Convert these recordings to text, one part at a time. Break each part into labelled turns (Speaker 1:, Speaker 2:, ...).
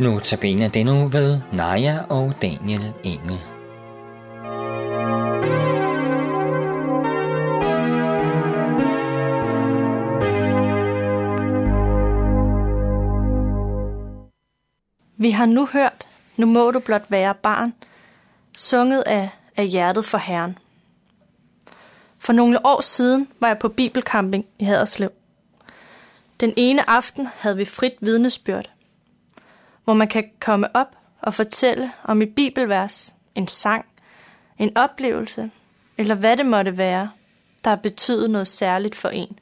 Speaker 1: Nu tabiner det nu ved Naja og Daniel Engel.
Speaker 2: Vi har nu hørt, nu må du blot være barn, sunget af, af hjertet for Herren. For nogle år siden var jeg på bibelcamping i Haderslev. Den ene aften havde vi frit vidnesbyrd, hvor man kan komme op og fortælle om et bibelvers, en sang, en oplevelse, eller hvad det måtte være, der har betydet noget særligt for en.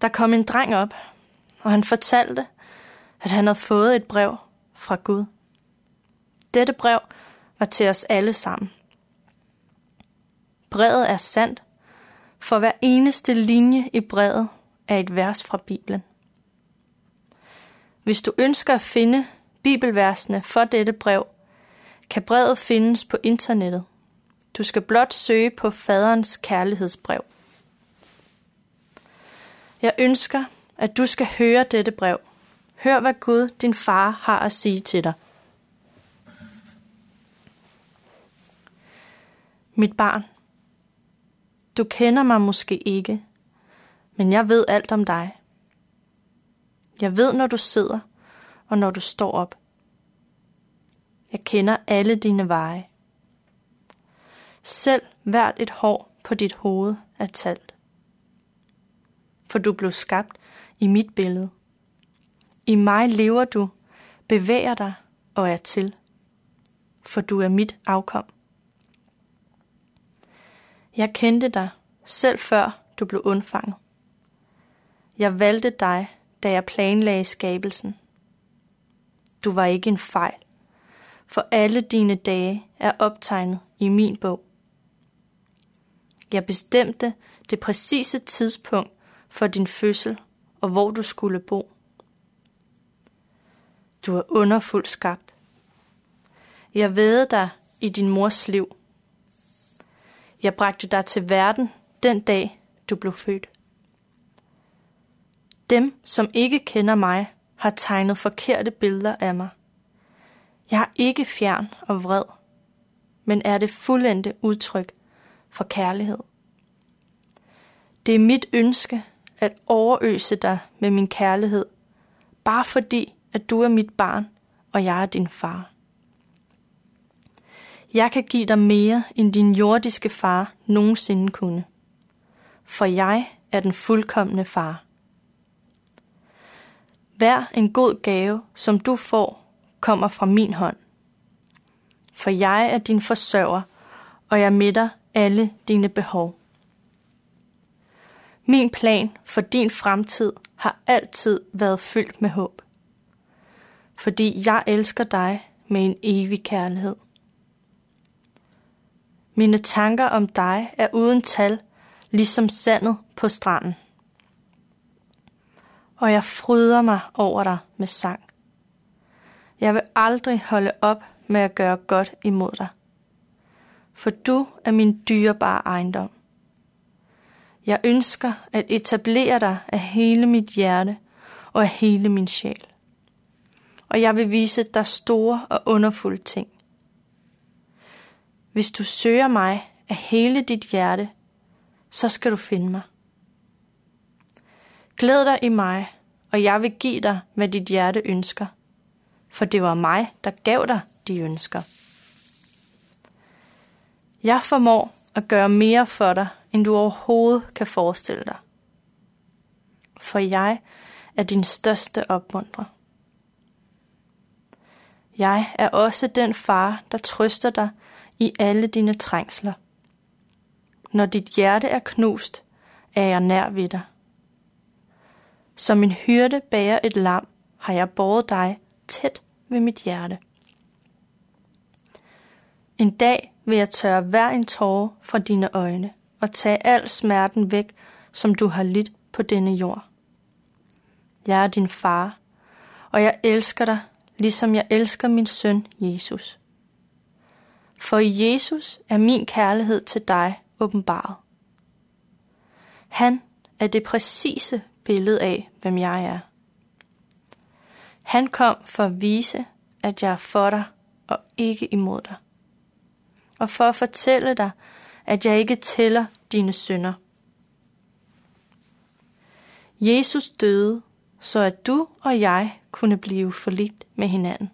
Speaker 2: Der kom en dreng op, og han fortalte, at han havde fået et brev fra Gud. Dette brev var til os alle sammen. Brevet er sandt, for hver eneste linje i brevet er et vers fra Bibelen. Hvis du ønsker at finde bibelversene for dette brev, kan brevet findes på internettet. Du skal blot søge på faderens kærlighedsbrev. Jeg ønsker, at du skal høre dette brev. Hør, hvad Gud, din far, har at sige til dig. Mit barn, du kender mig måske ikke, men jeg ved alt om dig. Jeg ved, når du sidder og når du står op. Jeg kender alle dine veje. Selv hvert et hår på dit hoved er talt. For du blev skabt i mit billede. I mig lever du, bevæger dig og er til. For du er mit afkom. Jeg kendte dig, selv før du blev undfanget. Jeg valgte dig, da jeg planlagde skabelsen. Du var ikke en fejl, for alle dine dage er optegnet i min bog. Jeg bestemte det præcise tidspunkt for din fødsel og hvor du skulle bo. Du er underfuldt skabt. Jeg ved dig i din mors liv. Jeg bragte dig til verden den dag, du blev født. Dem, som ikke kender mig, har tegnet forkerte billeder af mig. Jeg er ikke fjern og vred, men er det fuldendte udtryk for kærlighed. Det er mit ønske at overøse dig med min kærlighed, bare fordi, at du er mit barn, og jeg er din far. Jeg kan give dig mere, end din jordiske far nogensinde kunne. For jeg er den fuldkommende far. Hver en god gave, som du får, kommer fra min hånd. For jeg er din forsørger, og jeg midter alle dine behov. Min plan for din fremtid har altid været fyldt med håb. Fordi jeg elsker dig med en evig kærlighed. Mine tanker om dig er uden tal, ligesom sandet på stranden. Og jeg fryder mig over dig med sang. Jeg vil aldrig holde op med at gøre godt imod dig. For du er min dyrebare ejendom. Jeg ønsker at etablere dig af hele mit hjerte og af hele min sjæl. Og jeg vil vise dig store og underfulde ting. Hvis du søger mig af hele dit hjerte, så skal du finde mig. Glæd dig i mig, og jeg vil give dig, hvad dit hjerte ønsker. For det var mig, der gav dig de ønsker. Jeg formår at gøre mere for dig, end du overhovedet kan forestille dig. For jeg er din største opmuntrer. Jeg er også den far, der trøster dig i alle dine trængsler. Når dit hjerte er knust, er jeg nær ved dig. Som en hyrde bærer et lam, har jeg båret dig tæt ved mit hjerte. En dag vil jeg tørre hver en tåre fra dine øjne og tage al smerten væk, som du har lidt på denne jord. Jeg er din far, og jeg elsker dig, ligesom jeg elsker min søn Jesus. For i Jesus er min kærlighed til dig åbenbaret. Han er det præcise billede af, hvem jeg er. Han kom for at vise, at jeg er for dig og ikke imod dig. Og for at fortælle dig, at jeg ikke tæller dine synder. Jesus døde, så at du og jeg kunne blive forligt med hinanden.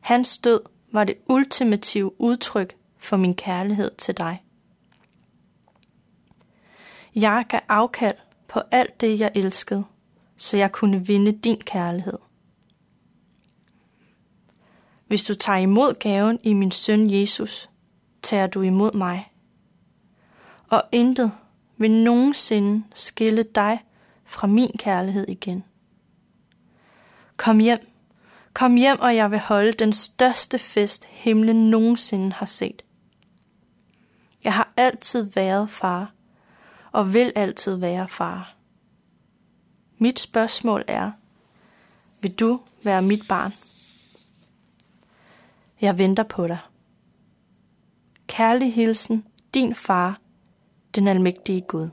Speaker 2: Hans død var det ultimative udtryk for min kærlighed til dig. Jeg gav afkald på alt det, jeg elskede, så jeg kunne vinde din kærlighed. Hvis du tager imod gaven i min søn Jesus, tager du imod mig. Og intet vil nogensinde skille dig fra min kærlighed igen. Kom hjem. Kom hjem, og jeg vil holde den største fest, himlen nogensinde har set. Jeg har altid været far, og vil altid være far. Mit spørgsmål er, vil du være mit barn? Jeg venter på dig. Kærlig hilsen, din far, den almægtige Gud.